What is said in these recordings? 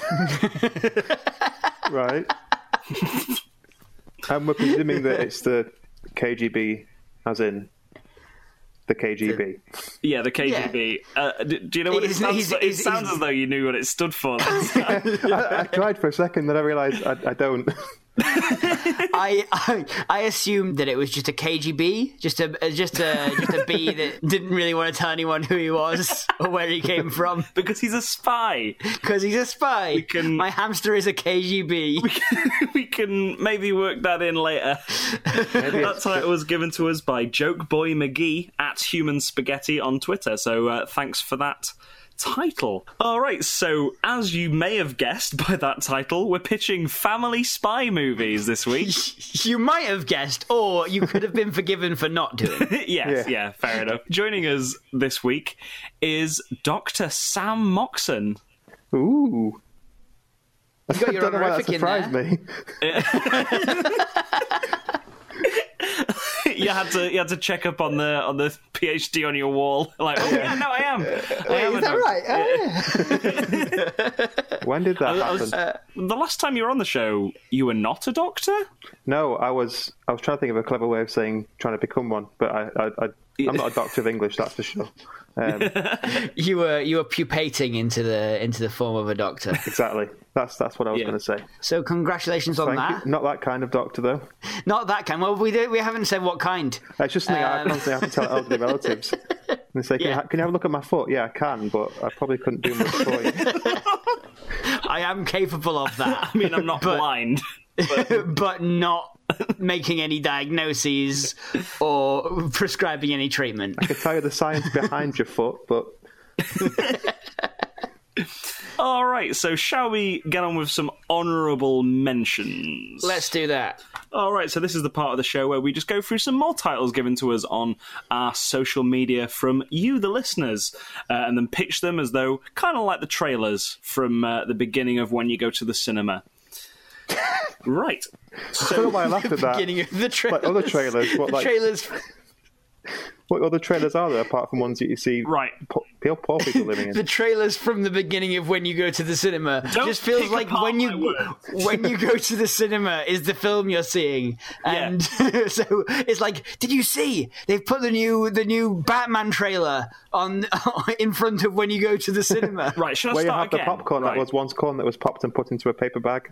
Right. and we're presuming that it's the KGB, as in the KGB. Yeah, the KGB. Uh, d- do you know what it He's- sounds? he's- it he's- sounds he's- as though you knew what it stood for. I, I tried for a second, then I realised I, I don't. I, I I assumed that it was just a KGB, just a just a just a B that didn't really want to tell anyone who he was or where he came from because he's a spy. because he's a spy. can- My hamster is a KGB. we can maybe work that in later. that title was given to us by Joke Boy McGee at Human Spaghetti on Twitter. So uh, thanks for that title. All right, so as you may have guessed by that title, we're pitching family spy movies this week. You might have guessed, or you could have been forgiven for not doing. it. yes, Yeah. yeah, fair enough. Joining us this week is Dr. Sam Moxon. Ooh. You got I your don't know why that honorific in surprised there. me. You had to you had to check up on the on the PhD on your wall. Like, oh yeah, no, I am. I am a Is that right? Oh, When did that I happen? was- the last time you were on the show, you were not a doctor. No, I was. I was trying to think of a clever way of saying trying to become one, but I, I, I I'm not a doctor of English, that's for sure. Um, you were you were pupating into the into the form of a doctor. exactly. That's that's what I was Yeah. going to say. So congratulations on Thank that. you. Not that kind of doctor, though. Not that kind. Well, we do, we haven't said what kind. It's just something I Um, constantly have to tell elderly relatives. And they say, can, Yeah. you ha- can you have a look at my foot? Yeah, I can, but I probably couldn't do much for you. I am capable of that. I mean, I'm not blind. but not making any diagnoses or prescribing any treatment. I can tell you the science behind your foot, but All right, so shall we get on with some honourable mentions? Let's do that. All right, so this is the part of the show where we just go through some more titles given to us on our social media from you, the listeners, uh, and then pitch them as though kind of like the trailers from uh, the beginning of when you go to the cinema. Right. So I don't know why I laughed at that. Beginning of the trailers. Like other trailers, what The like trailers. what other trailers are there apart from ones that you see Right. po- poor, poor people living The trailers from the beginning of when you go to the cinema Don't just feels like when you when you go to the cinema is the film you're seeing, and so it's like, did you see they've put the new the new Batman trailer on in front of when you go to the cinema? Right, should I Where you start have the popcorn right. that was once corn that was popped and put into a paper bag.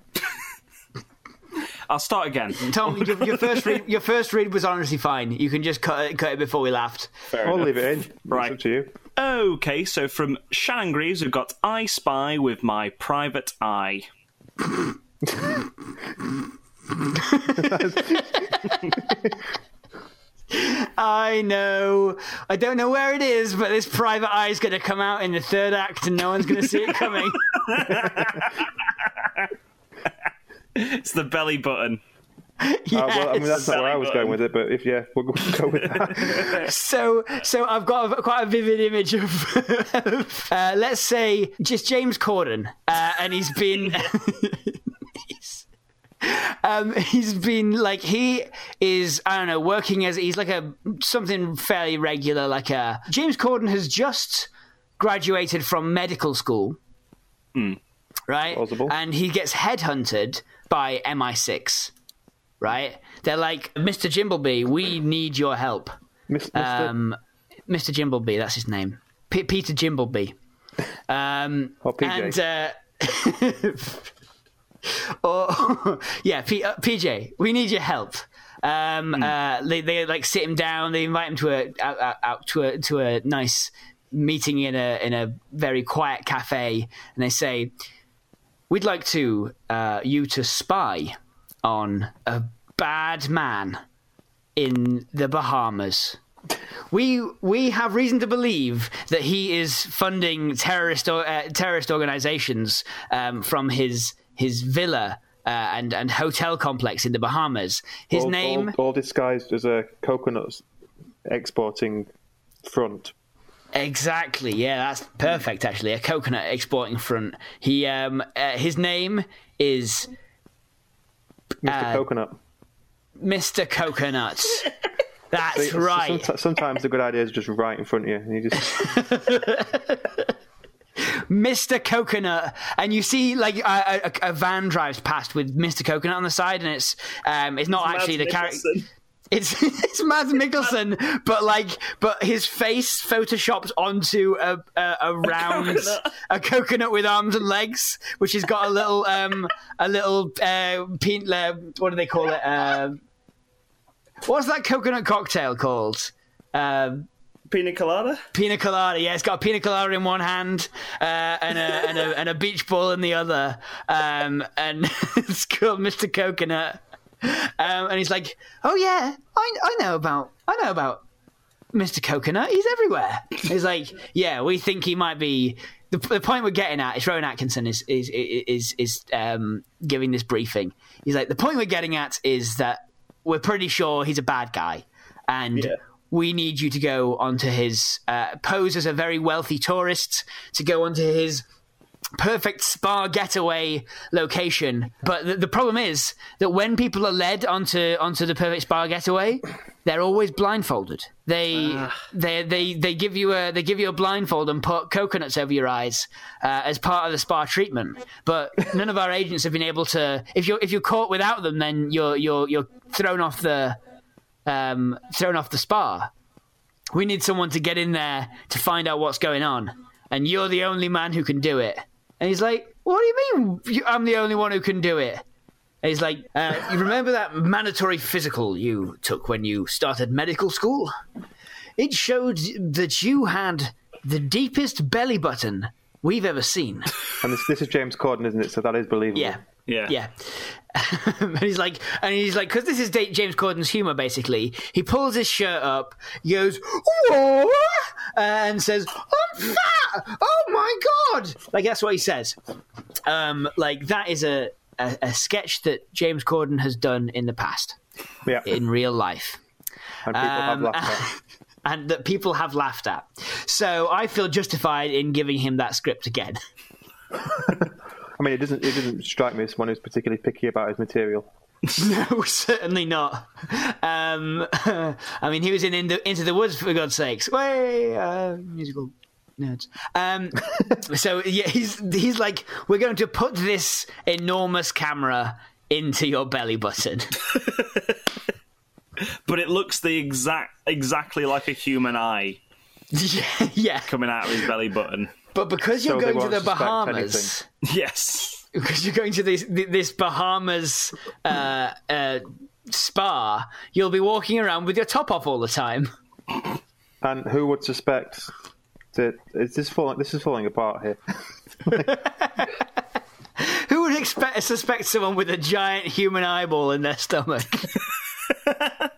I'll start again. Tom, your, your first read, your first read was honestly fine. You can just cut it, cut it before we laughed. I'll leave it in. It's Right. up to you. Okay, so from Shannon Greaves, we've got I Spy with My Private Eye. I know. I don't know where it is, but this private eye is going to come out in the third act, and no one's going to see it coming. It's the belly button. Uh, well, I mean, that's not where I was Belly going with it, but if yeah, we'll go, go with that. So, so I've got a, quite a vivid image of, uh, let's say, just James Corden, uh, and he's been, he's, um, he's been like he is, I don't know, working as he's like a something fairly regular, like a James Corden has just graduated from medical school, right? Plausible. And he gets headhunted by MI6. Right? They're like, Mr. Jimbleby, we need your help. Mr. Um, Mr. Jimbleby, that's his name. P- Peter Jimbleby. Um, Or PJ. And, uh, or, yeah, P- uh, PJ, we need your help. Um, uh, they, they like sit him down. They invite him to a out, out to a to a nice meeting in a in a very quiet cafe, and they say, "We'd like to uh, you to spy on a bad man in the Bahamas." we we have reason to believe that he is funding terrorist uh, terrorist organizations um, from his his villa uh, and and hotel complex in the Bahamas. His all, name, all, all disguised as a coconut exporting front. Exactly, yeah, that's perfect. Actually, a coconut exporting front. He um uh, his name is Mr. Uh, Coconut. Mr. Coconut. That's So- right. somet- sometimes the good idea is just right in front of you, and you just Mr. Coconut, and you see like a, a, a van drives past with Mr. Coconut on the side, and it's um, it's not actually the character. It's it's Mads Mikkelsen, but like, but his face photoshopped onto a a, a round coconut. a coconut with arms and legs, which has got a little um a little uh, pin, uh what do they call it? Uh, what's that coconut cocktail called? Um, Pina colada. Pina colada, yeah, it's got a pina colada in one hand uh, and, a, and, a, and a beach ball in the other, um, and it's called Mr. Coconut. Um, and he's like, "Oh yeah, I, I know about I know about Mr. Coconut. He's everywhere." He's like, "Yeah, we think he might be." The, the point we're getting at is Rowan Atkinson is is is is um, giving this briefing. He's like, "The point we're getting at is that we're pretty sure he's a bad guy, and." Yeah. we need you to go onto his uh, pose as a very wealthy tourist to go onto his perfect spa getaway location. But the, the problem is that when people are led onto onto the perfect spa getaway, they're always blindfolded. They they they they give you a they give you a blindfold and put coconuts over your eyes uh, as part of the spa treatment. But none of our agents have been able to. If you're if you're caught without them, then you're you're you're thrown off the um, thrown off the spa. We need someone to get in there to find out what's going on, and you're the only man who can do it. And he's like, "What do you mean? I'm the only one who can do it?" And he's like, uh, "You remember that mandatory physical you took when you started medical school? It showed that you had the deepest belly button we've ever seen." and this this is James Corden, isn't it? So that is believable. Yeah. Yeah. Yeah. and he's like, and he's like, because this is James Corden's humor, basically. He pulls his shirt up, goes, "Whoa," and says, I'm fat! Oh my god! Like, that's what he says. Um, like, that is a, a, a sketch that James Corden has done in the past, yeah. in real life. and people have Um, laughed at. and that people have laughed at. So I feel justified in giving him that script again. I mean, it doesn't it doesn't strike me as one who's particularly picky about his material. No, certainly not. Um, I mean, he was in Into, Into the Woods for God's sakes. Way uh, musical nerds. Um, so yeah, he's he's like, we're going to put this enormous camera into your belly button. But it looks the exact exactly like a human eye yeah, yeah. coming out of his belly button. But because you're So going to the suspect Bahamas. Yes. because you're going to this this Bahamas uh, uh, spa, you'll be walking around with your top off all the time. And who would suspect that is this falling? This is falling apart here. Who would expect suspect someone with a giant human eyeball in their stomach?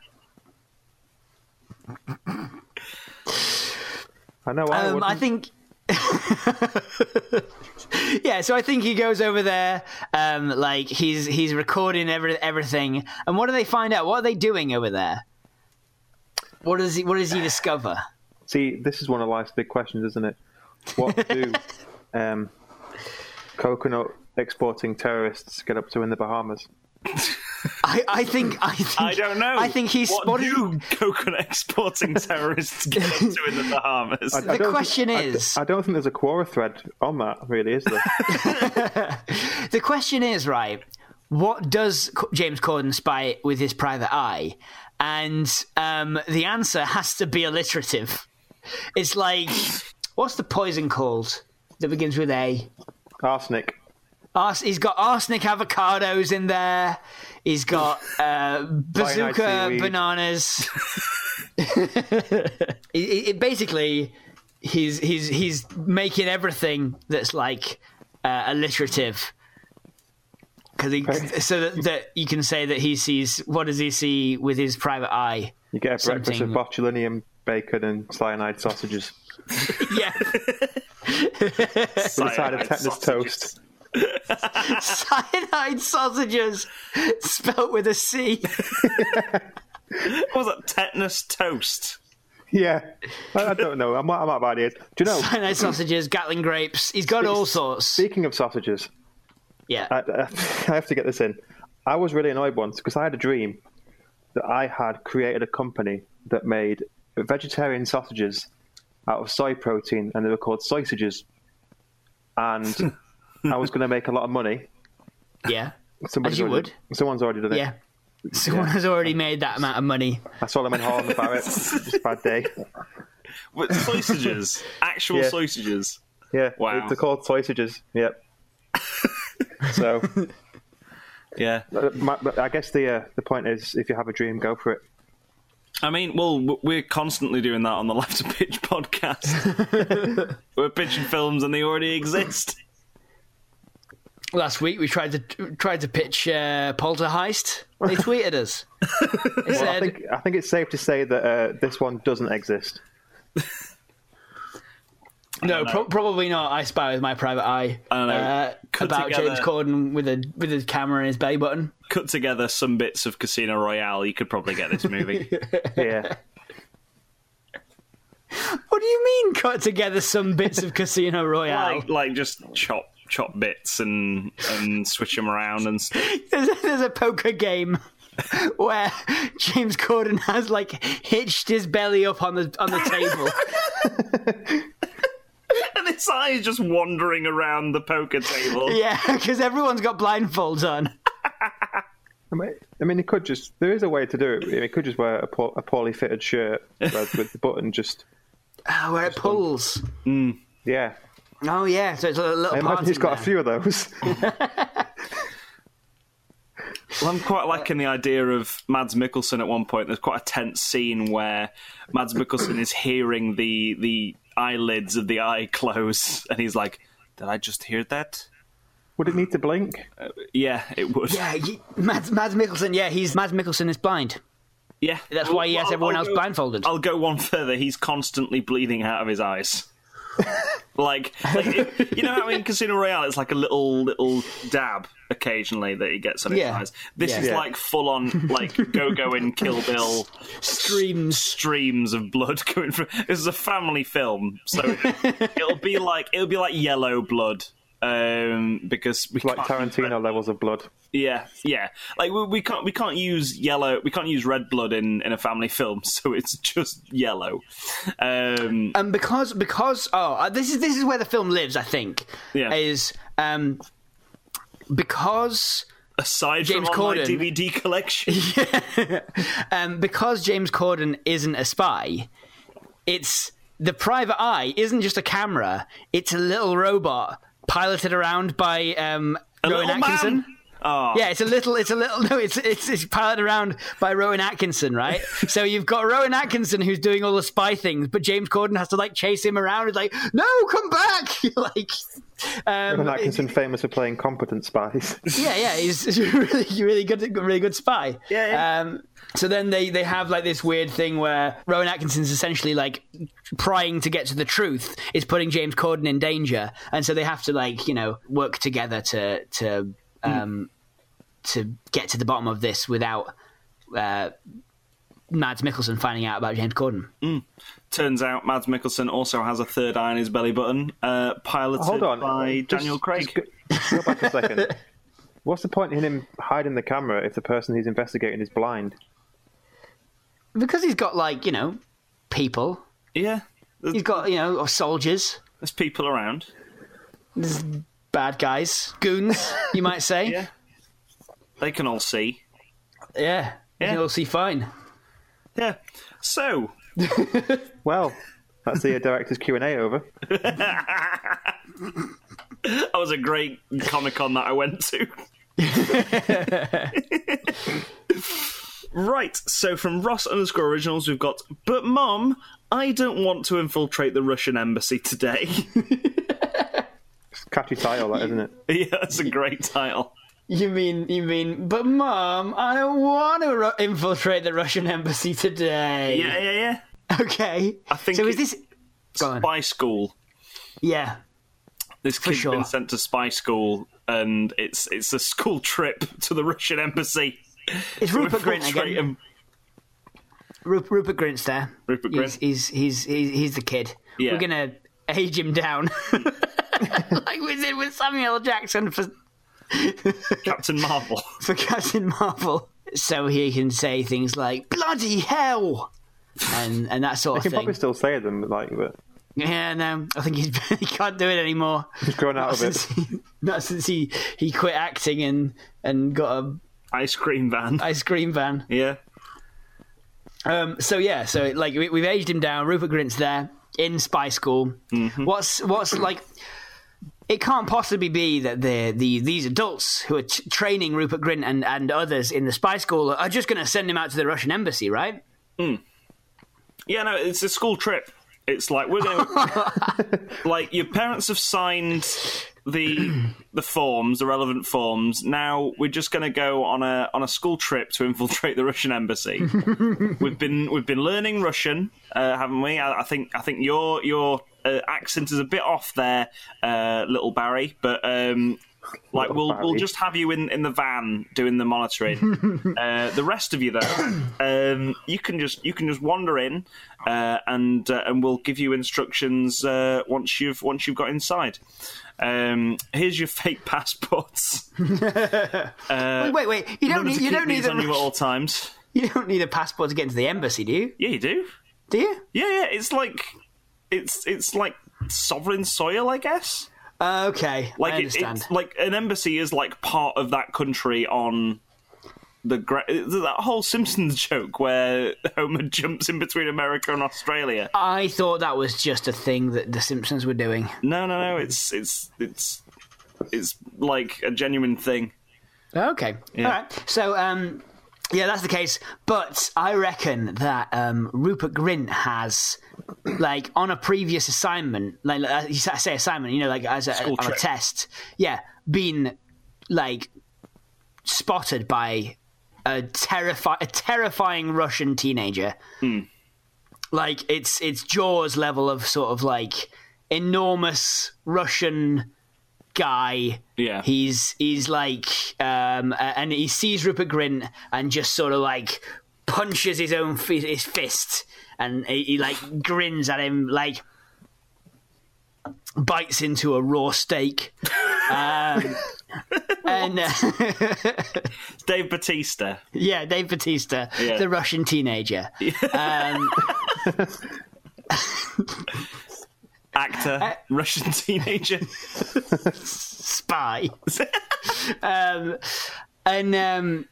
I know. I, Um. I think. yeah, so I think he goes over there, um, like he's he's recording every, everything, and what do they find out? What are they doing over there? What does he What does he discover? See, this is one of life's big questions, isn't it? What do um, coconut exporting terrorists get up to in the Bahamas? I, I think I think I don't know. I think he's what spotted. do coconut exporting terrorists get up to in the Bahamas. I The question think, is- I, don't think there's a Quora thread on that, really, is there? The question is, right, what does Co- James Corden spy with his private eye? And um, the answer has to be alliterative. It's like, what's the poison called that begins with A? Arsenic. Ars- he's got arsenic avocados in there. He's got uh, bazooka bananas. it, it, it basically, he's he's he's making everything that's like uh, alliterative. Because he, so that, that you can say that he sees what does he see with his private eye? You get a breakfast of Something- botulinum bacon and cyanide sausages Yeah, with a side of Cyanide tetanus sausages. toast. cyanide sausages, spelt with a C. What was that? Tetanus toast. Yeah, I, I don't know. I'm, I'm out of ideas. Do you know? Cyanide sausages, Gatling grapes. He's got all sorts. Speaking of sausages, Yeah. I, I I have to get this in. I was really annoyed once because I had a dream that I had created a company that made vegetarian sausages out of soy protein, and they were called sausages. And I was going to make a lot of money. yeah. Somebody's As you already, Someone's already done it. Yeah. Someone has already made that amount of money. That's all I saw them in Holland about it. Just a bad day. But sausages. Actual Yeah. sausages. Yeah, Wow. they're called sausages. Yep. so, Yeah. uh, my, I guess the uh, the point is, if you have a dream, go for it. I mean, well, we're constantly doing that on the Life's a Pitch podcast. we're pitching films and they already exist. Last week we tried to tried to pitch uh, Poltergeist. They tweeted us. They Well, I think I think it's safe to say that uh, this one doesn't exist. "No, pro- probably not." I spy with my private eye I don't know. uh, Cut about together- James Corden with a with his camera in his belly button. Cut together some bits of Casino Royale, you could probably get this movie. Yeah, What do you mean? Cut together some bits of Casino Royale? like, like just chop chop bits and and switch them around and stuff. there's, a, there's a poker game where James Corden has like hitched his belly up on the on the table. and his eye is just wandering around the poker table. yeah, because everyone's got blindfolds on. I mean, I mean, he could just. There is a way to do it. I mean, he could just wear a, poor, a poorly fitted shirt with with the button just. Oh, where it pulls. Hmm. Yeah, Oh yeah, so it's a little I part imagine he's in got a few of those. Well, I'm quite liking the idea of Mads Mikkelsen at one point. There's quite a tense scene where Mads Mikkelsen is hearing the the eyelids of the eye close, and he's like, "Did I just hear that?" Would it need to blink? Uh, yeah, it would. Yeah, he, Mads, Mads Mikkelsen. Yeah, he's Mads Mikkelsen is blind. Yeah. That's why he has I'll- everyone I'll else go- blindfolded. I'll go one further. He's constantly bleeding out of his eyes. like, like it- you know how in Casino Royale it's like a little little dab occasionally that he gets on his Yeah. eyes. This Yeah. is Yeah. like full on like go go in Kill Bill Streams. streams of blood coming from. This is a family film, so it'll be like it'll be like yellow blood. Um, because we Like can't use Tarantino levels of blood. yeah, yeah. Like we, we can't we can't use yellow. We can't use red blood in, in a family film, so it's just yellow. Um, And because because oh uh, this is this is where the film lives. I think Yeah. is um because aside James from on my DVD collection, um because James Corden isn't a spy. It's the private eye isn't just a camera. It's a little robot piloted around by um, a Rowan Atkinson. man. Oh, Yeah, it's a little, it's a little, no, it's, it's, it's piloted around by Rowan Atkinson, right? so you've got Rowan Atkinson who's doing all the spy things, but James Corden has to like chase him around. He's like, no, come back! like, um, And Atkinson famous for playing competent spies. yeah, yeah, he's he's really, really good, really good spy. Yeah, yeah. Um, so then they, they have like this weird thing where Rowan Atkinson's essentially like prying to get to the truth is putting James Corden in danger, and so they have to like you know work together to to um, to get to the bottom of this without uh, Mads Mikkelsen finding out about James Corden. turns out Mads Mikkelsen also has a third eye in his belly button, uh, piloted Hold on. by Just- Daniel Craig. just go, go back a second. What's the point in him hiding the camera if the person he's investigating is blind? Because he's got like you know people, yeah, there's, he's got you know or soldiers. there's people around. There's bad guys, goons, you might say. Yeah, they can all see. Yeah, Yeah. you'll see fine. Yeah. So, Well, that's the director's Q and A over. that was a great Comic Con that I went to. Right, so from Ross underscore originals, we've got, but mom, I don't want to infiltrate the Russian embassy today. Catchy title, that isn't it? yeah, that's a great title. You mean you mean? But mom, I don't want to ru- infiltrate the Russian embassy today. Yeah, yeah, yeah. Okay. I think so. Is this? Spy school. Yeah. This kid's sure. been sent to spy school, and it's it's a school trip to the Russian embassy. It's to Rupert Grint infiltrate again. him. Ru- Rupert Grint's there. Rupert He's, Grint. he's he's he's he's the kid. Yeah. We're gonna age him down, like we did with Samuel Jackson for Captain Marvel. for Captain Marvel, so he can say things like "bloody hell" and and that sort You of can thing. probably still say them, like, but Yeah, no, I think he's, he can't do it anymore. he's grown out Not of it. since, he, not since he, he quit acting and and got a Ice cream van. ice cream van. Yeah. Um, so yeah, so like we, we've aged him down. Rupert Grint's there in spy school. What's what's like? It can't possibly be that the the these adults who are t- training Rupert Grint and, and others in the spy school are just going to send him out to the Russian embassy, right? Yeah, no, it's a school trip. It's like we're going like your parents have signed the the forms, the relevant forms. Now we're just going to go on a on a school trip to infiltrate the Russian embassy. we've been we've been learning Russian, uh, haven't we? I, I think I think your your uh, accent is a bit off there, uh, little Barry, but. Um, like we'll we'll just have you in, in the van doing the monitoring. uh, the rest of you though, um, you can just you can just wander in, uh, and uh, and we'll give you instructions uh, once you've once you've got inside. Um, here's your fake passports. wait, wait, wait! You don't need you don't need these on you at all times. you don't need a passport to get into the embassy, do you? Yeah, you do. Do you? Yeah, yeah. It's like it's it's like sovereign soil, I guess. Uh, okay, Like I it, understand. it's like an embassy is like part of that country on the that whole Simpsons joke where Homer jumps in between America and Australia. I thought that was just a thing that the Simpsons were doing. No, no, no. It's it's it's it's like a genuine thing. Okay. Yeah. All right. So, um, yeah, that's the case. But I reckon that um, Rupert Grint has, like, on a previous assignment, like I say assignment, you know, like as a, School on a test, yeah, been like spotted by a terrifi- a terrifying Russian teenager. Hmm. Like it's it's Jaws level of sort of like enormous Russian guy. Yeah. He's he's like um and he sees Rupert Grint and just sort of like punches his own fi- his fist and he, he like grins at him like bites into a raw steak. Um, and uh, Dave Batista. yeah, Dave Batista, Yeah. the Russian teenager. Um, Actor, Russian teenager. spy. um, and um,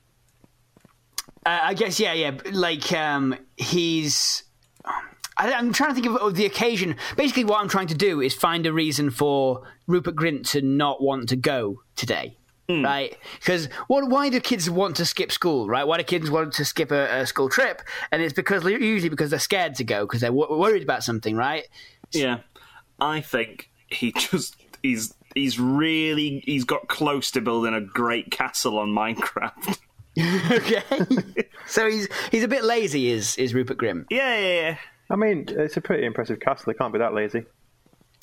uh, I guess yeah, yeah. Like um, he's. I, I'm trying to think of, of the occasion. Basically, what I'm trying to do is find a reason for Rupert Grint to not want to go today. Right? Because what? Why do kids want to skip school? Right? Why do kids want to skip a, a school trip? And it's because usually because they're scared to go because they're w- worried about something. Right? Yeah, I think he just he's he's really he's got close to building a great castle on Minecraft. okay. so he's he's a bit lazy. Is is Rupert Grint? yeah, yeah, yeah. I mean, it's a pretty impressive castle. They can't be that lazy.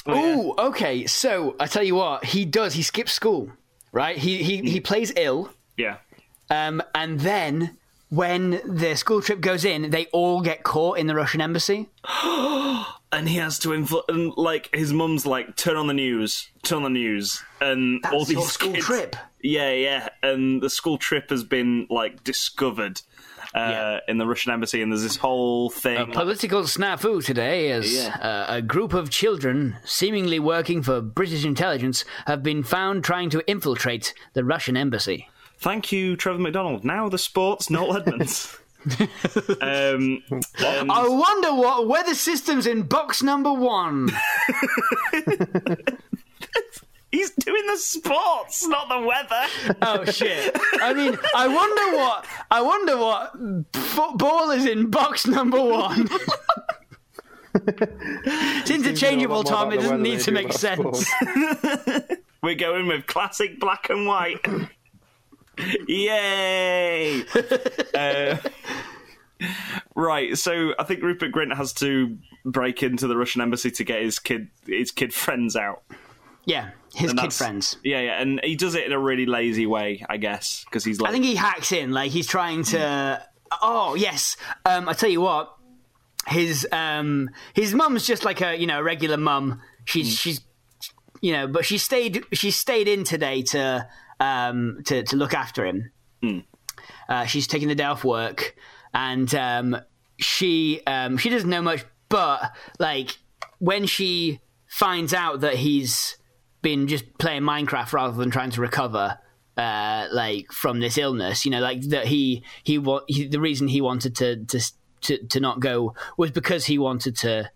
Oh, okay. So I tell you what, he does. He skips school, right? He he he plays ill, Yeah. um, and then when the school trip goes in, they all get caught in the Russian embassy. and he has to influ- and like his mum's like turn on the news turn on the news and all these your school kids- trip. Yeah yeah and the school trip has been like discovered uh, Yeah. in the russian embassy and there's this whole thing Political snafu today as Yeah. uh, a group of children, seemingly working for British intelligence, have been found trying to infiltrate the Russian embassy. thank you trevor mcdonald now the sports noel edmonds um, and- I wonder what weather systems in box number one. he's doing the sports not the weather Oh shit! I mean, I wonder what I wonder what football is in box number one. it's interchangeable, Seems to know a lot Tom. It doesn't need to make sense. we're going with classic black and white Yay! uh, right. So I think Rupert Grint has to break into the Russian embassy to get his kid his kid friends out. Yeah, his And kid friends. Yeah, yeah, and he does it in a really lazy way, I guess, because he's like, I think he hacks in, like he's trying to. Oh yes, um, I tell you what, his um, his mum's just like a you know regular mum. She's she's you know, but she stayed she stayed in today to um to to look after him. Uh, she's taking the day off work, and um, she um, she doesn't know much, but like when she finds out that he's been just playing Minecraft rather than trying to recover, uh, like from this illness, you know, like that he he, wa- he the reason he wanted to to to to not go was because he wanted to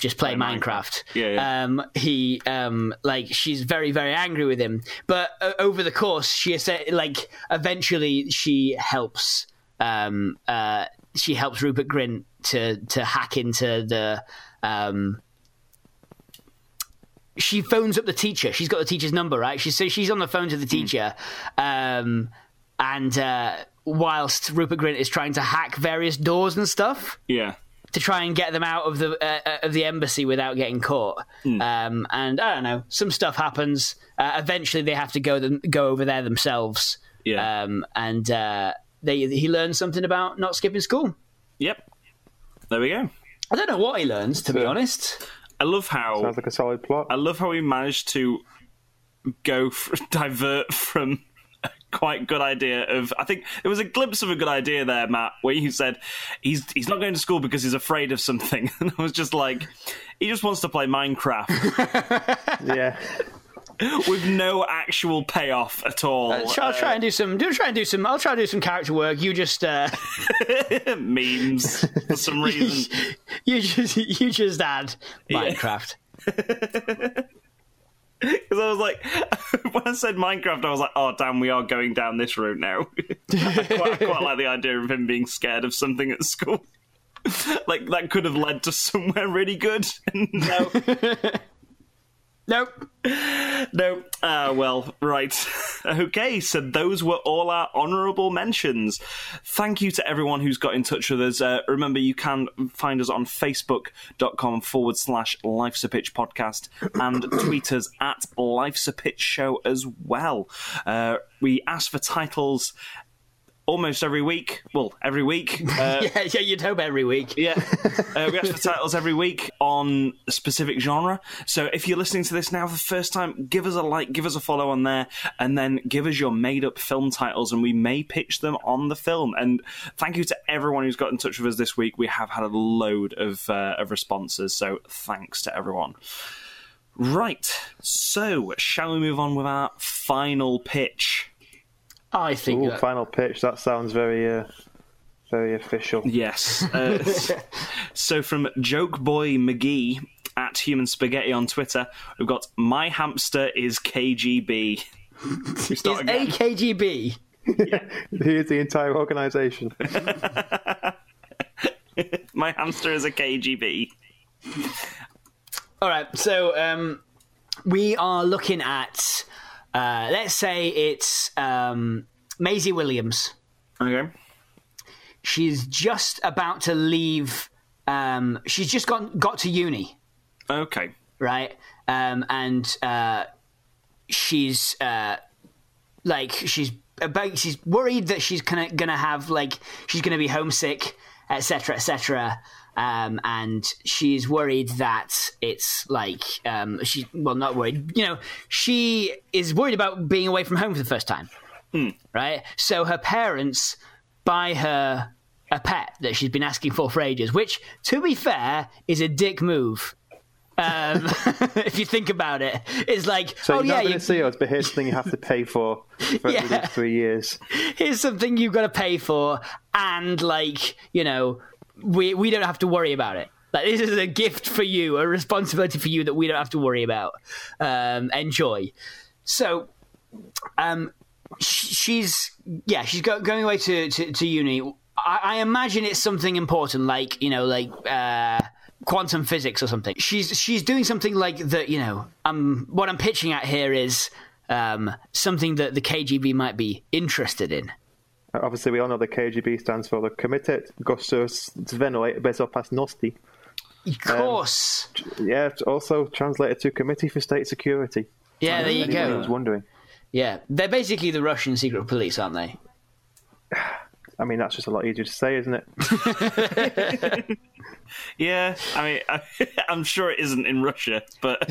just play, Play Minecraft. Minecraft. Yeah, yeah. Um, he um, like she's very very angry with him, but uh, over the course, she is like eventually she helps um, uh, she helps Rupert Grint to to hack into the. Um, she phones up the teacher. She's got the teacher's number, right? She so she's on the phone to the teacher, um, and uh, whilst Rupert Grint is trying to hack various doors and stuff yeah, to try and get them out of the uh, uh, of the embassy without getting caught. Um, and I don't know, some stuff happens. Uh, eventually, they have to go them, go over there themselves. Yeah. Um, and uh, they he learns something about not skipping school. yep. There we go. I don't know what he learns, to be honest. I love how Sounds like a solid plot. I love how he managed to go f- divert from a quite good idea of. I think there was a glimpse of a good idea there, Matt, where you said he's he's not going to school because he's afraid of something, and I was just like, he just wants to play Minecraft yeah. With no actual payoff at all. I'll try, I'll try and do some. Do try and do some. I'll try and do some character work. You just, uh, memes for some reason. you just, you just add Minecraft. Because I was like, when I said Minecraft, I was like, oh damn, we are going down this route now. I, quite, I quite like the idea of him being scared of something at school. like that could have led to somewhere really good. no, Nope. no. Ah, well, right. okay, so those were all our honourable mentions. Thank you to everyone who's got in touch with us. Uh, remember, you can find us on facebook.com forward slash Life's a Pitch podcast and tweet us at Life's a Pitch show as well. Uh, we ask for titles almost every week. Well, every week. Uh, Yeah, yeah, you'd hope every week. yeah. Uh, we ask for titles every week on a specific genre. So if you're listening to this now for the first time, give us a like, give us a follow on there, and then give us your made up film titles, and we may pitch them on the film. And thank you to everyone who's got in touch with us this week. We have had a load of, uh, of responses, so thanks to everyone. Right. So, shall we move on with our final pitch? I think Ooh, that- final pitch. That sounds very, uh, very official. Yes. Uh, so from Joke Boy McGee at Human Spaghetti on Twitter, we've got My Hamster is KGB. We is start again. AKGB. Here's the entire organisation. My hamster is a KGB. All right, so um, we are looking at, uh, let's say it's um, Maisie Williams. Okay. She's just about to leave. Um, she's just got got to uni, Okay. right? Um, and uh, she's uh, like she's about she's worried that she's gonna gonna have like she's gonna be homesick, etc. etc. Um, and she's worried that it's like um, she well not worried you know she is worried about being away from home for the first time. Right? So her parents buy her a pet that she's been asking for for ages which to be fair is a dick move. Um, if you think about it. It's like So oh you're yeah not going you, to see us, but here's something you have to pay for for Yeah. at least three years. here's something you've got to pay for, and like you know, we we don't have to worry about it. Like this is a gift for you, a responsibility for you that we don't have to worry about. Um, enjoy. So, um, sh- she's yeah, she's go- going away to to, to uni. I-, I imagine it's something important, like you know, like. Uh, quantum physics or something she's she's doing something like that you know um what i'm pitching at here is um something that the kgb might be interested in Obviously, we all know the KGB stands for the Komitet Gosuzvenoi Bezopasnosti. Of um, course. Yeah, it's also translated to Committee for State Security. yeah, there you go. I was wondering. Yeah, they're basically the Russian secret police, aren't they? I mean, that's just a lot easier to say, isn't it? Yeah, I mean, I, I'm sure it isn't in Russia, but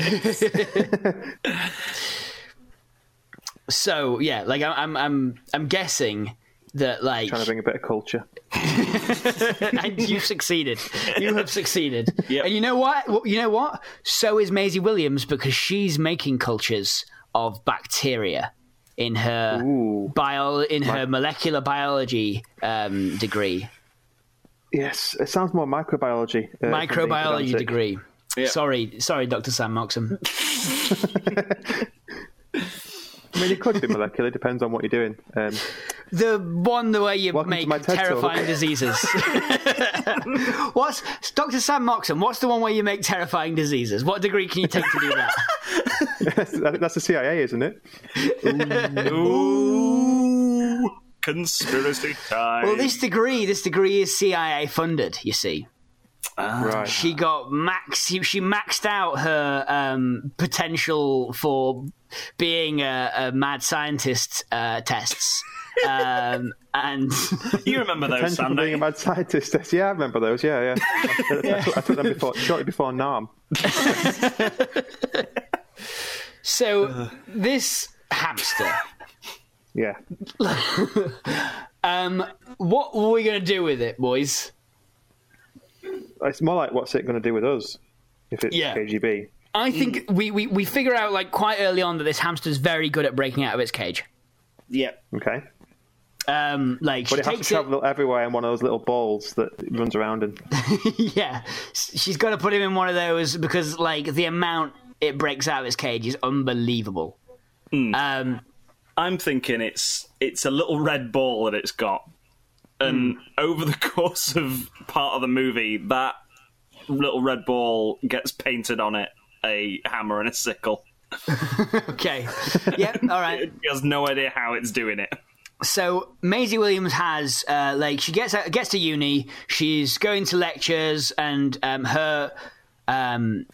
So yeah, like I'm, I'm, I'm, I'm guessing that like Trying to bring a bit of culture. and you've succeeded. You have succeeded. Yep. And you know what? You know what? So is Maisie Williams because she's making cultures of bacteria in her Ooh. bio in her molecular biology um, degree, Yes, it sounds more microbiology. uh, if I'm being microbiology degree. Yeah. Sorry, sorry, Dr. Sam Moxon. I mean, it could be molecular. Depends on what you're doing. Um, The one the way you Welcome make my Talk. terrifying diseases. what's Dr. Sam Moxon? What's the one where you make terrifying diseases? What degree can you take to do that? I that's the CIA, isn't it? ooh, conspiracy time. Well, this degree, this degree is CIA funded. You see, Right. she got max. She maxed out her um, potential for being a, a mad scientist uh, tests, um, and you remember those, Potential Sam? being a don't mad scientist. test. Yeah, I remember those. Yeah, yeah. I, I, took- I took them before, shortly before NARM. so this hamster. Yeah. Um, what were we going to do with it, boys? It's more like what's it going to do with us if it's Yeah. KGB? I think we, we, we figure out like quite early on that this hamster's very good at breaking out of its cage. Yeah. Okay. Um, like she But it has to takes it, travel everywhere in one of those little balls that runs around in. yeah. She's got to put him in one of those because like the amount it breaks out of its cage is unbelievable. Um, I'm thinking it's it's a little red ball that it's got, and over the course of part of the movie, that little red ball gets painted on it a hammer and a sickle. okay. yep. All right. It has no idea how it's doing it. So Maisie Williams has uh, like she gets gets to uni. She's going to lectures, and um, her um,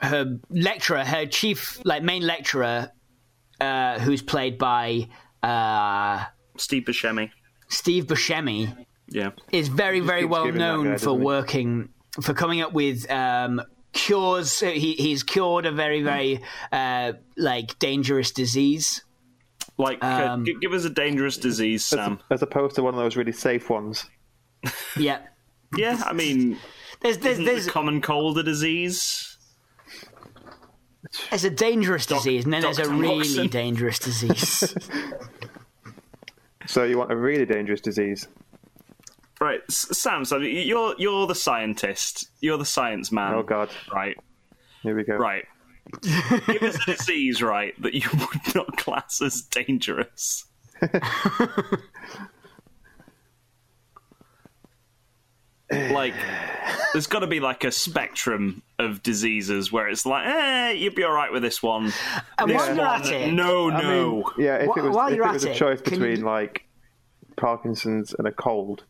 her lecturer, her chief like main lecturer, uh, who's played by uh, Steve Buscemi. Steve Buscemi, Yeah. is very very well known guy, for working for coming up with um, cures. He, he's cured a very very uh, like dangerous disease. Like, Um, uh, g- give us a dangerous disease, Sam. As opposed to one of those really safe ones. Yeah. Yeah, I mean, There's there's isn't there's the common cold a disease? There's a dangerous disease, and then there's a Dr. really Moxon. dangerous disease. So you want a really dangerous disease. Right, S- Sam. So you're you're the scientist. You're the science man. Oh, God. Right. Here we go. Right. Give us a disease, right, that you would not class as dangerous. like, there's got to be like a spectrum of diseases where it's like, eh, you'd be all right with this one. and This while you're at it, no, I no. mean, yeah, if Wh- it was, while if you're it at was a it, choice can between you- like Parkinson's and a cold,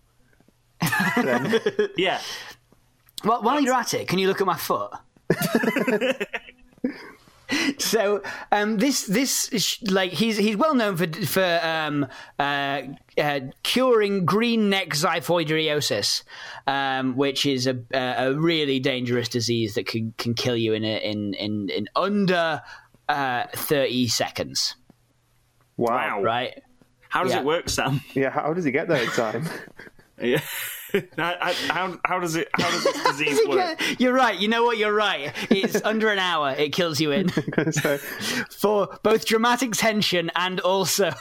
then yeah, while, while you're at it, can you look at my foot? so um, this this like he's he's well known for for um, uh, uh, curing green neck xiphoideriosis, um, which is a, a a really dangerous disease that can can kill you in a, in in in under uh, thirty seconds. wow. Wow. Right. how does Yeah. it work, Sam? Yeah, how does he get there in time? Yeah. how, how, how does it? How does this disease work? You're right. You know what? You're right. It's under an hour. It kills you in so, for both dramatic tension and also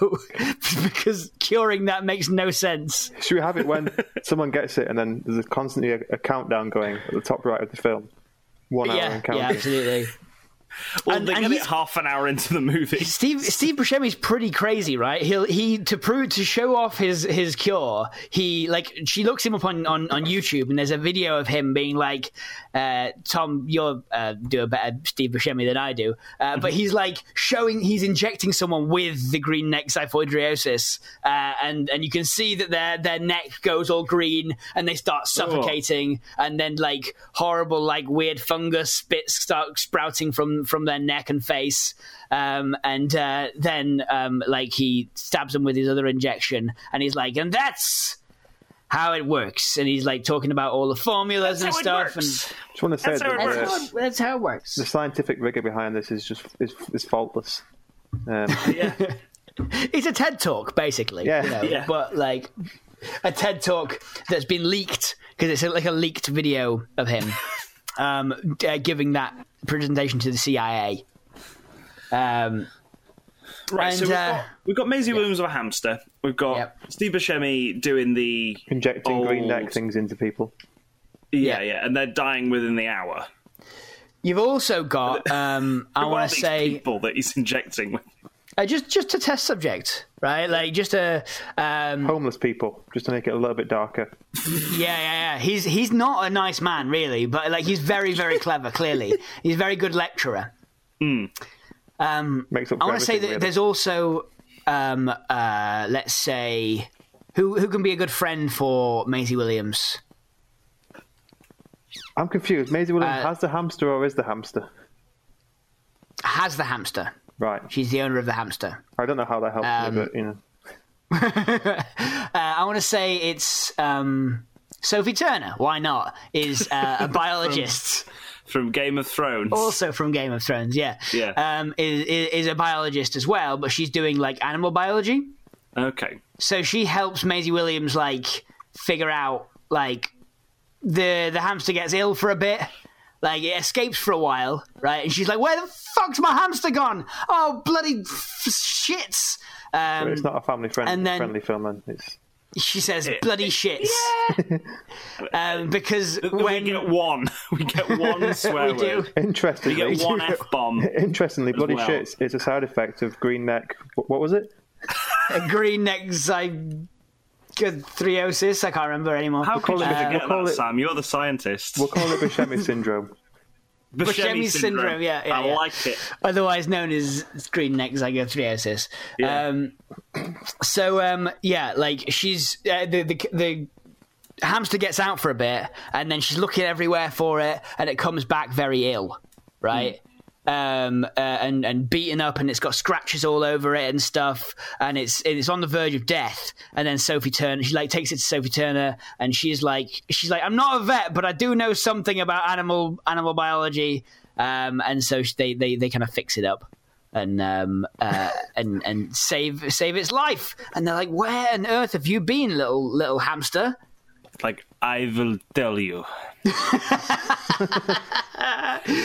because curing that makes no sense. should we have it when someone gets it and then there's a constantly a, a countdown going at the top right of the film? One hour Yeah, and counting. yeah, absolutely. Well, And- they and get it half an hour into the movie. Steve Steve Buscemi's pretty crazy, right? He'll he to prove to show off his his cure. He like she looks him up on, on, on YouTube, and there's a video of him being like, uh, "Tom, you're uh, do a better Steve Buscemi than I do," uh, but he's like showing he's injecting someone with the green neck xiphoidriosis, uh, and and you can see that their their neck goes all green, and they start suffocating, and then like horrible like weird fungus bits start sprouting from from their neck and face. Um, and uh, then um, like he stabs them with his other injection. And he's like and that's how it works and he's like talking about all the formulas and How it stuff works. just want to say That's how that it the, that's how, it, that's how it works the scientific rigor behind this is just is, is faultless. Um, Yeah. it's a ted talk basically Yeah. you know, Yeah. but like a ted talk that's been leaked because it's like a leaked video of him um, uh, giving that presentation to the cia um, Right, so we've, uh, got, we've got Maisie Williams of a hamster. We've got Yep. Steve Buscemi doing the injecting green old- neck things into people. Yeah, Yeah. yeah, and they're dying within the hour. You've also got, um, I Who want to say, people that he's injecting with. uh, just just a test subject, right? Like just a, um, Homeless people, just to make it a little bit darker. yeah, yeah, yeah. He's he's not a nice man, really, but like he's very, very clever. Clearly, he's a very good lecturer. Um, Makes up I want to say that really. there's also, um, uh, let's say, who who can be a good friend for Maisie Williams? I'm confused. Maisie Williams Uh, has the hamster or is the hamster? Has the hamster? Right. She's the owner of the hamster. I don't know how that helps Um, me, but you know. Uh, I want to say it's um, Sophie Turner. Why not? Is uh, a biologist. From Game of Thrones. also from Game of Thrones, yeah. Yeah. Um, is, is is a biologist as well, but she's doing like animal biology. Okay. So she helps Maisie Williams like figure out like the the hamster gets ill for a bit. Like it escapes for a while, right? And she's like, "Where the fuck's my hamster gone? Oh bloody f- shits!" Um, it's not a family friend, and then- friendly film, then. It's she says, "Bloody shits," um, because we when get one. We get one swear we do, word. We get one F bomb. Interestingly, bloody well. shits is a side effect of green neck. What, what was it? a green neck zygothriosis. I can't remember anymore. How could you call it- forget we'll call that, it- Sam? You're the scientist. We'll call it Buscemi syndrome. Buscemi syndrome, yeah, yeah, I yeah. like it. otherwise known as green neck. Yeah. Um, so um, yeah, like she's uh, the, the the hamster gets out for a bit, and then she's looking everywhere for it, and it comes back very ill, right? Um, uh, and and beaten up, and it's got scratches all over it and stuff, and it's it's on the verge of death. And then Sophie Turner, she like takes it to Sophie Turner, and she's like, she's like, I'm not a vet, but I do know something about animal animal biology. Um, and so they they they kind of fix it up and um, uh, and and save save its life. And they're like, "Where on earth have you been, little little hamster?" Like I will tell you.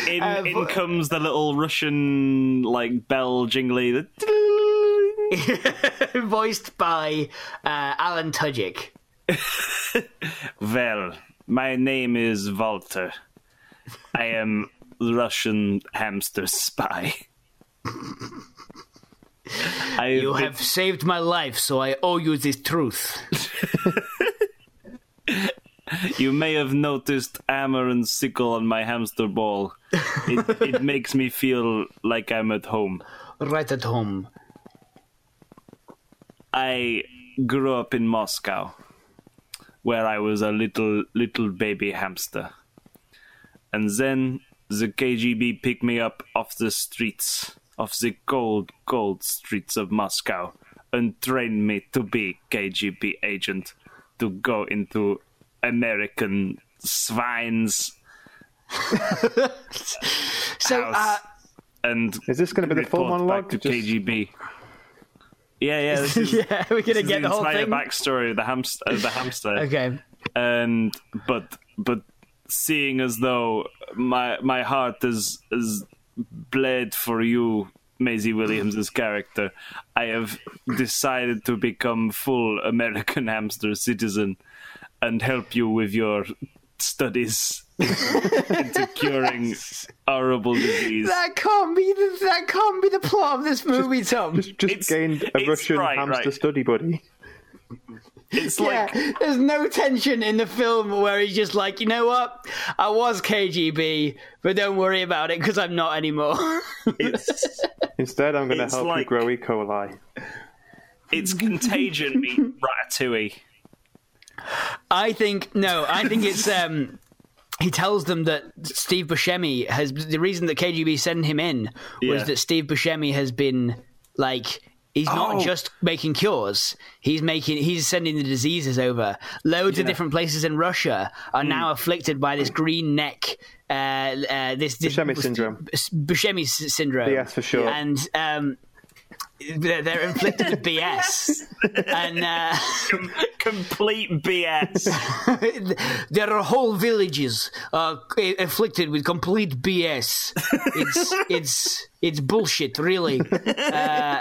in, in comes the little Russian like bell jingly. the... Voiced by uh, Alan Tudyk. Well, my name is Walter. I am Russian hamster spy. You been- have saved my life, so I owe you this truth. You may have noticed hammer and sickle on my hamster ball. It, it makes me feel like I'm at home. Right at home. I grew up in Moscow, where I was a little little baby hamster, and then the KGB picked me up off the streets, off the cold, cold streets of Moscow, and trained me to be KGB agent, to go into American swines So, uh, house and Is this going to be the full monologue? back to Just- KGB. Yeah, yeah. This is, yeah, we're gonna this get the whole entire thing. backstory of the hamster. Of the hamster. Okay. and but but seeing as though my my heart is is bled for you Maisie Williams' character I have decided to become full American hamster citizen and help you with your studies into curing horrible disease. That can't be the that can't be the plot of this movie, Tom. Just, just gained a Russian right, hamster right. study buddy. It's yeah, like there's no tension in the film where he's just like, you know what? I was KGB, but don't worry about it because I'm not anymore. it's Instead, I'm going to help like- you grow E. coli. it's Contagion meet Ratatouille. I think no. I think it's um. He tells them that Steve Buscemi has the reason that KGB sent him in was Yeah. that Steve Buscemi has been like he's not Oh. just making cures. He's making he's sending the diseases over. Loads of different places in Russia are Hmm. now afflicted by this green neck. Uh, uh, this, this Buscemi syndrome. Buscemi syndrome. Yes, for sure. And um, they're, they're inflicted with BS. and uh, Com- complete BS. there are whole villages uh, afflicted with complete BS. It's it's it's bullshit, really. Uh,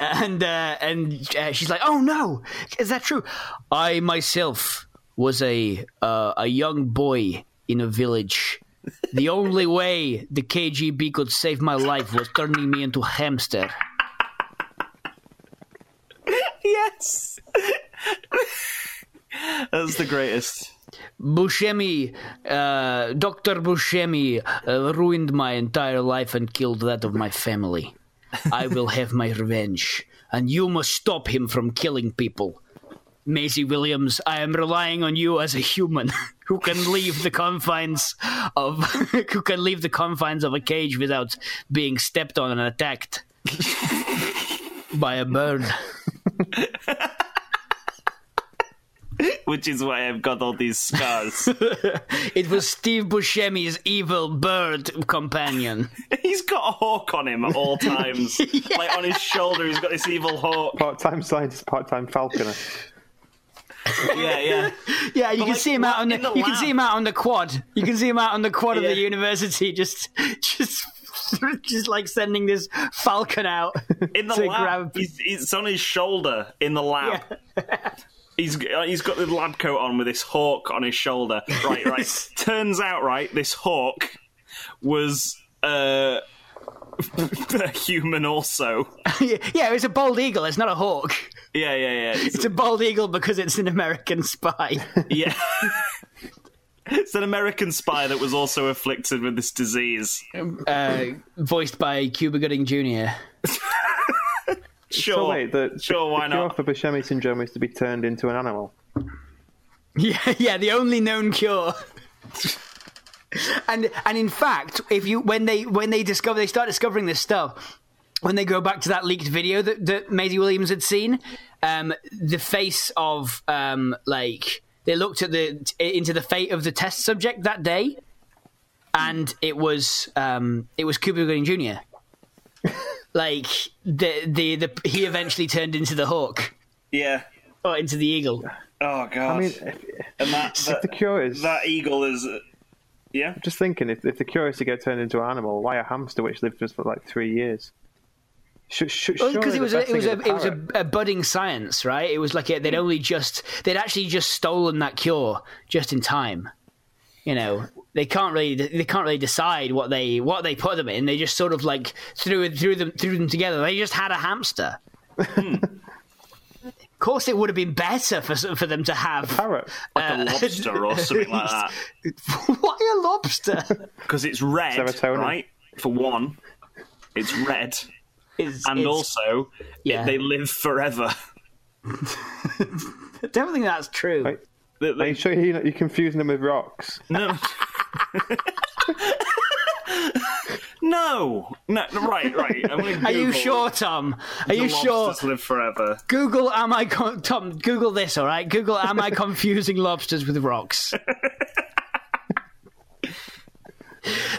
and uh, and uh, she's like, "Oh no, is that true?" I myself was a uh, a young boy in a village. The only way the KGB could save my life was turning me into a hamster. yes. That's the greatest. Buscemi, uh, Dr. Buscemi uh, ruined my entire life and killed that of my family. I will have my revenge, and you must stop him from killing people. Maisie Williams, I am relying on you as a human who can leave the confines of who can leave the confines of a cage without being stepped on and attacked by a bird. Which is why I've got all these scars. It was Steve Buscemi's evil bird companion. he's got a hawk on him at all times. Like on his shoulder, he's got this evil hawk. Part-time scientist, part-time falconer. Yeah, yeah. Yeah, you can like, see him out on the, the you can see him out on the quad. You can see him out on the quad of the university, just just just like sending this falcon out In the to lab, grab. he's, it's on his shoulder in the lab. He's uh, he's got the lab coat on with this hawk on his shoulder. Right, right. Turns out, right, this hawk was uh, a human also. yeah, it was a bald eagle. It's not a hawk. Yeah, yeah, yeah. It's- It's a bald eagle because it's an American spy. yeah. it's an American spy that was also afflicted with this disease. uh, voiced by Cuba Gooding Jr. Sure, So wait, the, sure, the why cure not? for Buscemi syndrome is to be turned into an animal. Yeah, yeah, the only known cure. and and in fact, if you when they when they discover they start discovering this stuff, when they go back to that leaked video that, that Maisie Williams had seen, um, the face of um, like they looked at the into the fate of the test subject that day, and it was um, it was Cuba Gooding Jr. like the, the the he eventually turned into the hawk Yeah. or into the eagle. Oh god. I mean, if, and that, if that, the cure is that eagle is. uh, Yeah. just thinking, if, if the cure is to get turned into an animal, why a hamster which lived just for like three years? Sh- sh- Well, because it was a, it was a it was a, a budding science, right? It was like a, they'd only just they'd actually just stolen that cure just in time. You know, they can't really they can't really decide what they what they put them in. They just sort of like threw threw them threw them together. They just had a hamster. of course, it would have been better for for them to have parrot. Uh, like a lobster or something like that. Why a lobster? Because it's red, Serotonin. right? For one, it's red. It's- And it's- also, yeah. they live forever. I don't think that's true. Right. They- Are they- you sure you- you're confusing them with rocks? no. no, no, right, right. I'm Are you sure, Tom? Are you sure? lobsters live forever? Google, am I con- Tom? Google this, all right? Google, am I confusing lobsters with rocks?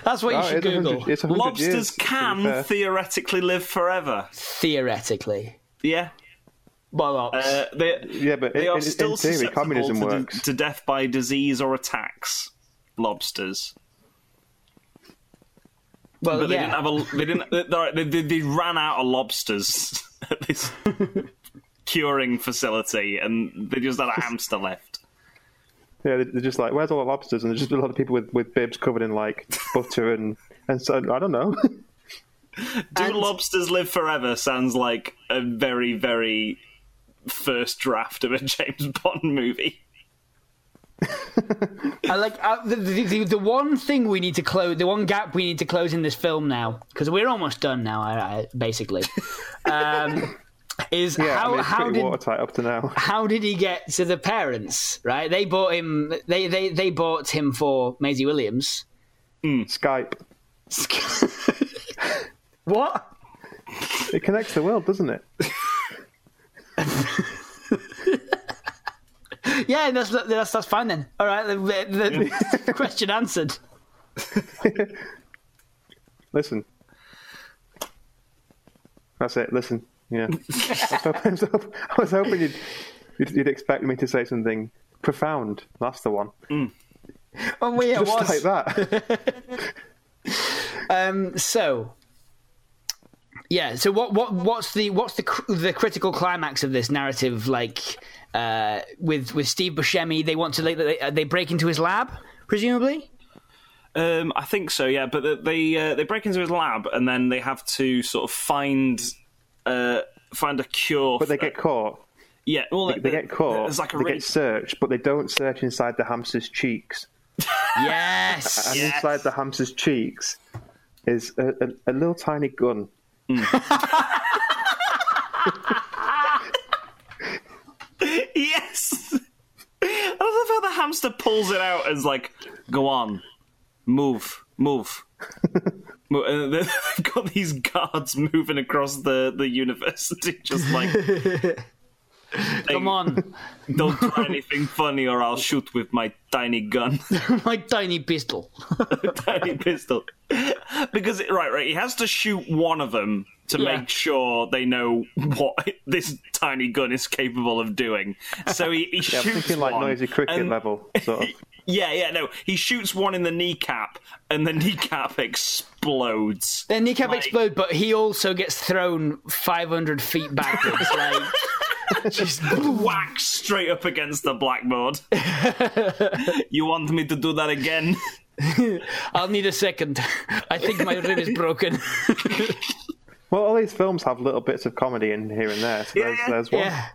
That's what you should it's a hundred- Google. it's a hundred Lobsters years, to be can fair. theoretically live forever. Theoretically, Yeah. Bollocks. Uh, they, Yeah, but they in, are in- still in theory, susceptible communism to, works. to death by disease or attacks. Lobsters, well, but they yeah. didn't have a. They didn't. They, they, they, they ran out of lobsters at this curing facility, and they just had a hamster left. Yeah, they're just like, where's all the lobsters? And there's just a lot of people with, with bibs covered in like butter and and so I don't know. Do And- lobsters live forever? Sounds like a very, very first draft of a James Bond movie. I like uh, the, the, the the one thing we need to close, the one gap we need to close in this film now, because we're almost done now, I, I, basically. Um, is Yeah, how I mean, it's how did watertight up to now. how did he get to the parents? Right, they bought him. They they they bought him for Maisie Williams. Skype. What? It connects the world, doesn't it? Yeah, that's that's that's fine then. All right, the, the, the question answered. Listen. That's it. Listen. Yeah. I, was hoping, I was hoping- I was hoping you'd, you'd, you'd expect me to say something profound. That's the one. Oh, well, yeah, it Just was. like that. Um, so, yeah. So what what what's the what's the cr- the critical climax of this narrative? Like uh, with with Steve Buscemi, they want to like, they, they break into his lab, presumably. Um, I think so, yeah. But they they, uh, they break into his lab and then they have to sort of find uh, find a cure. but they get caught. yeah, well, They get caught. There's like a they really get searched, but they don't search inside the hamster's cheeks. Yes. And Yes. inside the hamster's cheeks is a, a, a little tiny gun. yes. I love how the hamster pulls it out is like, "Go on, move, move." Mo- and they've got these guards moving across the, the university, just like, Come on, don't try anything funny or I'll shoot with my tiny gun. my tiny pistol. tiny pistol. Because right, right, he has to shoot one of them to Yeah. make sure they know what this tiny gun is capable of doing. So he, he Yeah, I'm shoots thinking like noisy cricket and- level, sort of. Yeah, yeah, no. He shoots one in the kneecap, and the kneecap explodes. The kneecap Like- explode, but he also gets thrown 500 feet backwards. like, Just whacks straight up against the blackboard. you want me to do that again? I'll need a second. I think my rib is broken. Well, all these films have little bits of comedy in here and there. So there's, yeah. there's one. yeah.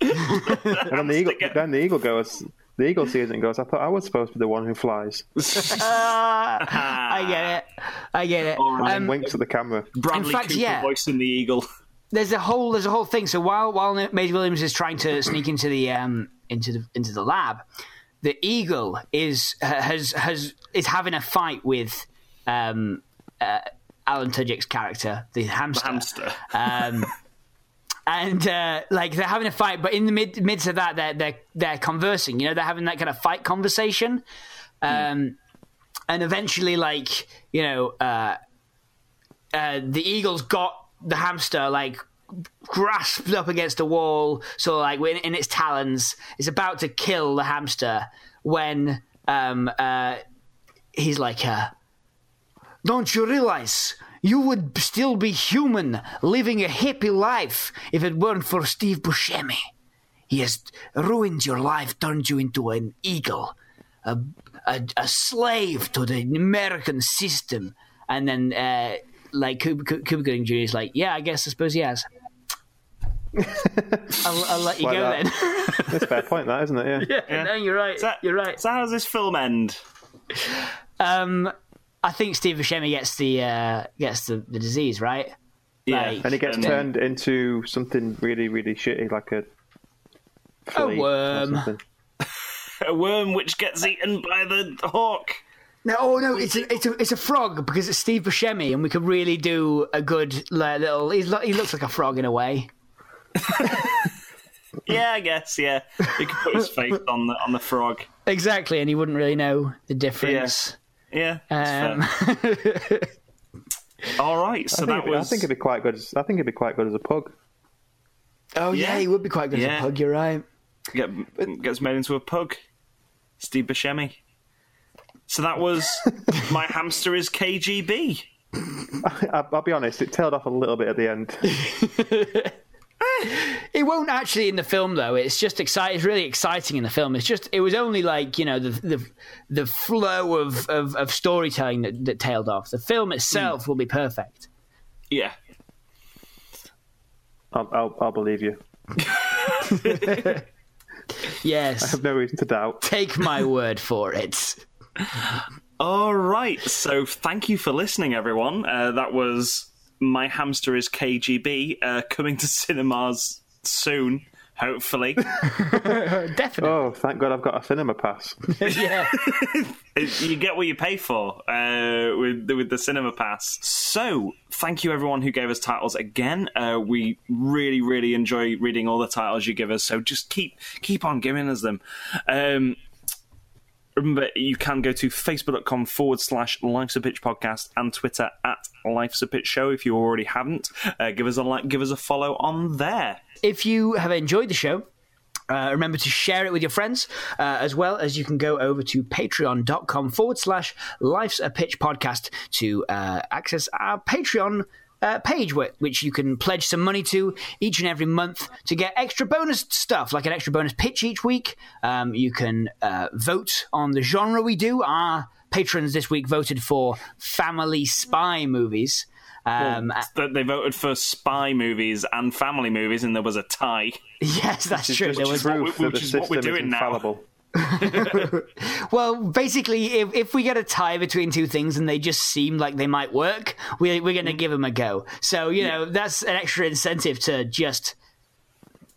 And then the eagle, get- then the eagle goes. The eagle sees it and goes, "I thought I was supposed to be the one who flies." I get it. I get it. And then Um, winks at the camera. Bradley fact, Cooper yeah. voicing the eagle. There's a whole there's a whole thing. So while while Maisie Williams is trying to sneak into the um into the into the lab, the eagle is has has is having a fight with um uh, Alan Tudyk's character, the hamster. Hamster. Um, and uh, like they're having a fight, but in the mid midst of that, they're they're they're conversing. You know, they're having that kind of fight conversation. Um, and eventually, like you know, uh, uh, the eagle's got the hamster like grasped up against the wall, so like in, in its talons, it's about to kill the hamster when um, uh, he's like, uh, "Don't you realize?" You would still be human, living a happy life if it weren't for Steve Buscemi. He has ruined your life, turned you into an eagle, a, a, a slave to the American system. And then, uh, like, Cuba, Cuba Gooding Jr. is like, yeah, I guess, I suppose he has. I'll, I'll let you Like go that. then. That's a fair point, that isn't it? Yeah. yeah, no, you're right. So- You're right. So how does this film end? Um, I think Steve Buscemi gets the uh, gets the, the disease, right? Yeah, Like- And he gets And- turned into something really, really shitty, like a flea or worm. a worm which gets eaten by the hawk. No, oh no, it's a, it's a it's a frog because it's Steve Buscemi, and we could really do a good like, little. He's, he looks like a frog in a way. Yeah, I guess. Yeah, he could put his face on the on the frog. Exactly, and he wouldn't really know the difference. Yeah. that's Um. All right. So I think, that it'd be- I think it'd be quite good. As, I think it'd be quite good as a pug. oh yeah, Yeah. he would be quite good as a pug. You're right. get, gets made into a pug. Steve Buscemi. So that was my hamster is KGB. I, I'll be honest, it tailed off a little bit at the end. it won't actually in the film though. It's just exciting. It's really exciting in the film. It's just it was only like you know the the, the flow of, of, of storytelling that, that tailed off. The film itself mm. will be perfect. Yeah, I'll I'll, I'll believe you. yes, I have no reason to doubt. Take my word for it. All right. So thank you for listening, everyone. Uh, that was My Hamster is KGB uh, coming to cinemas soon. Hopefully, definitely. Oh, thank God, I've got a cinema pass. yeah, you get what you pay for uh, with with the cinema pass. So, thank you everyone who gave us titles again. Uh, we really, really enjoy reading all the titles you give us. So just keep keep on giving us them. Um, remember you can go to facebook.com forward slash life's a pitch podcast and twitter at life's a pitch show if you already haven't. Uh, give us a like give us a follow on there. If you have enjoyed the show uh, remember to share it with your friends, uh, as well as you can go over to patreon.com forward slash life's a pitch podcast to uh, access our Patreon uh, page which you can pledge some money to each and every month to get extra bonus stuff, like an extra bonus pitch each week. Um, you can uh, vote on the genre we do. Our patrons this week voted for family spy movies. Um, well, they voted for spy movies and family movies, and there was a tie. Yes, that's true. There was proof which is what we're doing now. well, basically, if, if we get a tie between two things and they just seem like they might work, we, we're going to give them a go. So, you know, that's an extra incentive to just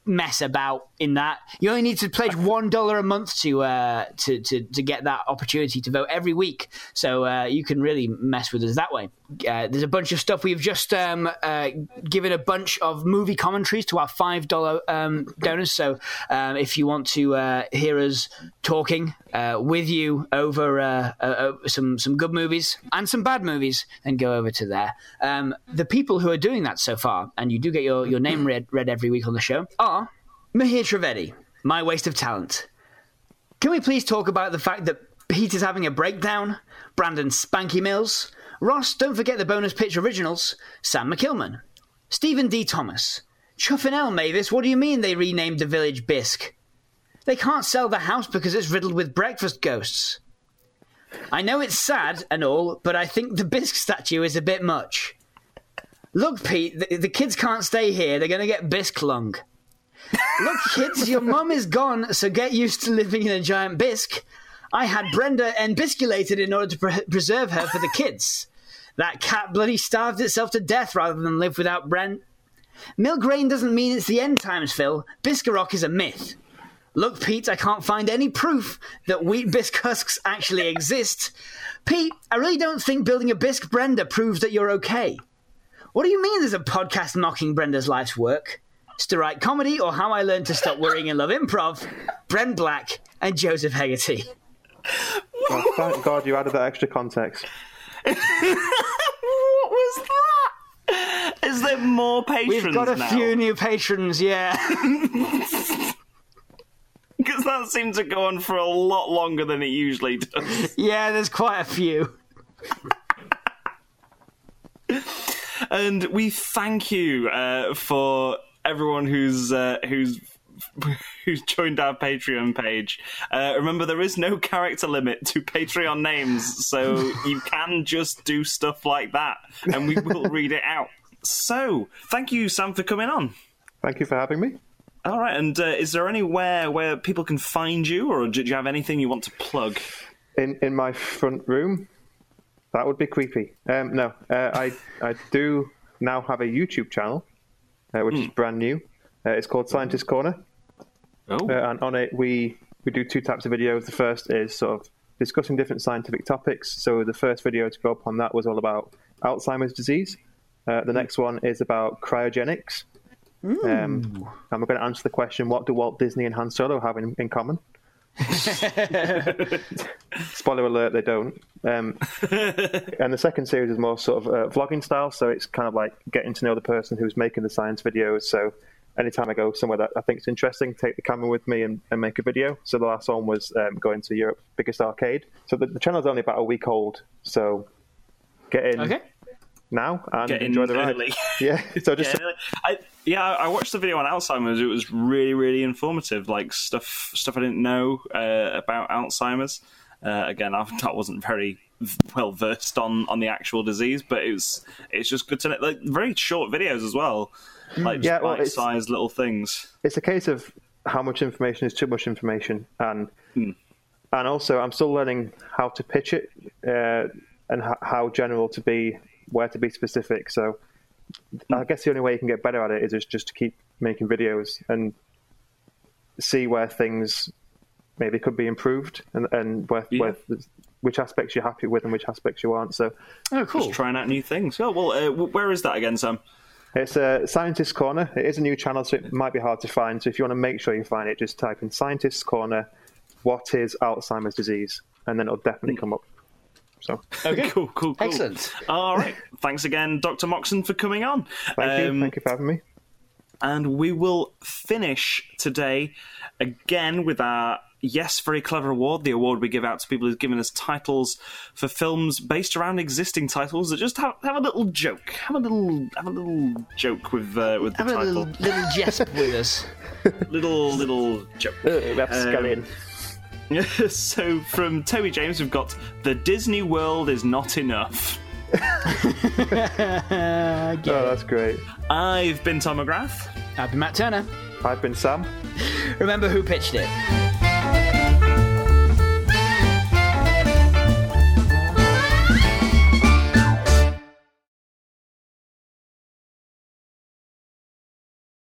mess about in that. You only need to pledge one dollar a month to, uh, to to to get that opportunity to vote every week. So uh, you can really mess with us that way. Uh, there's a bunch of stuff we've just um, uh, given a bunch of movie commentaries to our five dollar um, donors. So um, if you want to uh, hear us talking uh, with you over some some good movies and some bad movies, then go over to there. Um, the people who are doing that so far, and you do get your, your name read read every week on the show, are Mahir Trivedi, my waste of talent. Can we please talk about the fact that Pete is having a breakdown? Brandon Spanky Mills. Ross, don't forget the bonus pitch originals. Sam McKillman. Stephen D. Thomas. Chuffin L. Mavis, what do you mean they renamed the village Bisque? They can't sell the house because it's riddled with breakfast ghosts. I know it's sad and all, but I think the Bisque statue is a bit much. Look, Pete, the, the kids can't stay here. They're going to get Bisque lung. Look, kids, your mum is gone, so get used to living in a giant bisque. I had Brenda embisculated in order to pre- preserve her for the kids. That cat bloody starved itself to death rather than live without Brent. Milgrain doesn't mean it's the end times, Phil. Biscarrock is a myth. Look, Pete, I can't find any proof that wheat bisque husks actually exist. Pete, I really don't think building a bisque Brenda proves that you're okay. What do you mean there's a podcast mocking Brenda's life's work? to write comedy or How I Learned to Stop Worrying and Love Improv, Brent Black and Joseph Hegarty. Well, thank God you added that extra context. what was that? Is there more patrons We've got a now? few new patrons, yeah. Because that seems to go on for a lot longer than it usually does. Yeah, there's quite a few. and we thank you uh, for everyone who's uh, who's who's joined our Patreon page. Uh, remember, there is no character limit to Patreon names, so you can just do stuff like that, and we will read it out. So, thank you, Sam, for coming on. Thank you for having me. All right, and uh, is there anywhere where people can find you, or do you have anything you want to plug? In in my front room. That would be creepy. Um, no, uh, I I do now have a YouTube channel uh, which mm. is brand new. Uh, it's called Scientist Corner. Oh. Uh, and on it, we, we do two types of videos. The first is sort of discussing different scientific topics. So the first video to go up on that was all about Alzheimer's disease. Uh, the next one is about cryogenics. Um, and we're going to answer the question what do Walt Disney and Han Solo have in, in common? Spoiler alert, they don't. Um, and the second series is more sort of uh, vlogging style, so it's kind of like getting to know the person who's making the science videos. So anytime I go somewhere that I think is interesting, take the camera with me and, and make a video. So the last one was um, going to Europe's biggest arcade. So the, the channel's only about a week old, so get in. Okay now and get enjoy the ride. Early. Yeah, so just I, Yeah, I I watched the video on Alzheimer's. It was really, really informative. Like stuff, stuff I didn't know uh, about Alzheimer's. Uh, again, I, I wasn't very well versed on on the actual disease, but it was. It's just good to know. Like very short videos as well, like Yeah, well, it's- bite-sized little things. it's a case of how much information is too much information, and and also I'm still learning how to pitch it uh, and h- how general to be, where to be specific. So I guess the only way you can get better at it is just- just to keep making videos and see where things maybe could be improved and and where, Yeah. where which aspects you're happy with and which aspects you aren't. So Oh, cool. Just trying out new things. Oh well, uh, where is that again, Sam? It's a Scientist Corner. It is a new channel, so it might be hard to find. So if you want to make sure you find it, just type in Scientist Corner. What is Alzheimer's disease? And then it'll definitely come up. So Okay. Cool, cool, cool. Excellent. All right. Thanks again, Dr. Moxon, for coming on. thank you, Um, thank you for having me. and we will finish today again with our Yes Very Clever Award, the award we give out to people who've given us titles for films based around existing titles that just have, have a little joke, have a little have a little joke with uh, with the Have a title, little, little jesp with us. little little joke. We have to scale in. so from Toby James, we've got the Disney World is not enough. Uh, Oh, that's great. I've been Tom McGrath. I've been Matt Turner. I've been Sam. Remember who pitched it. Bye.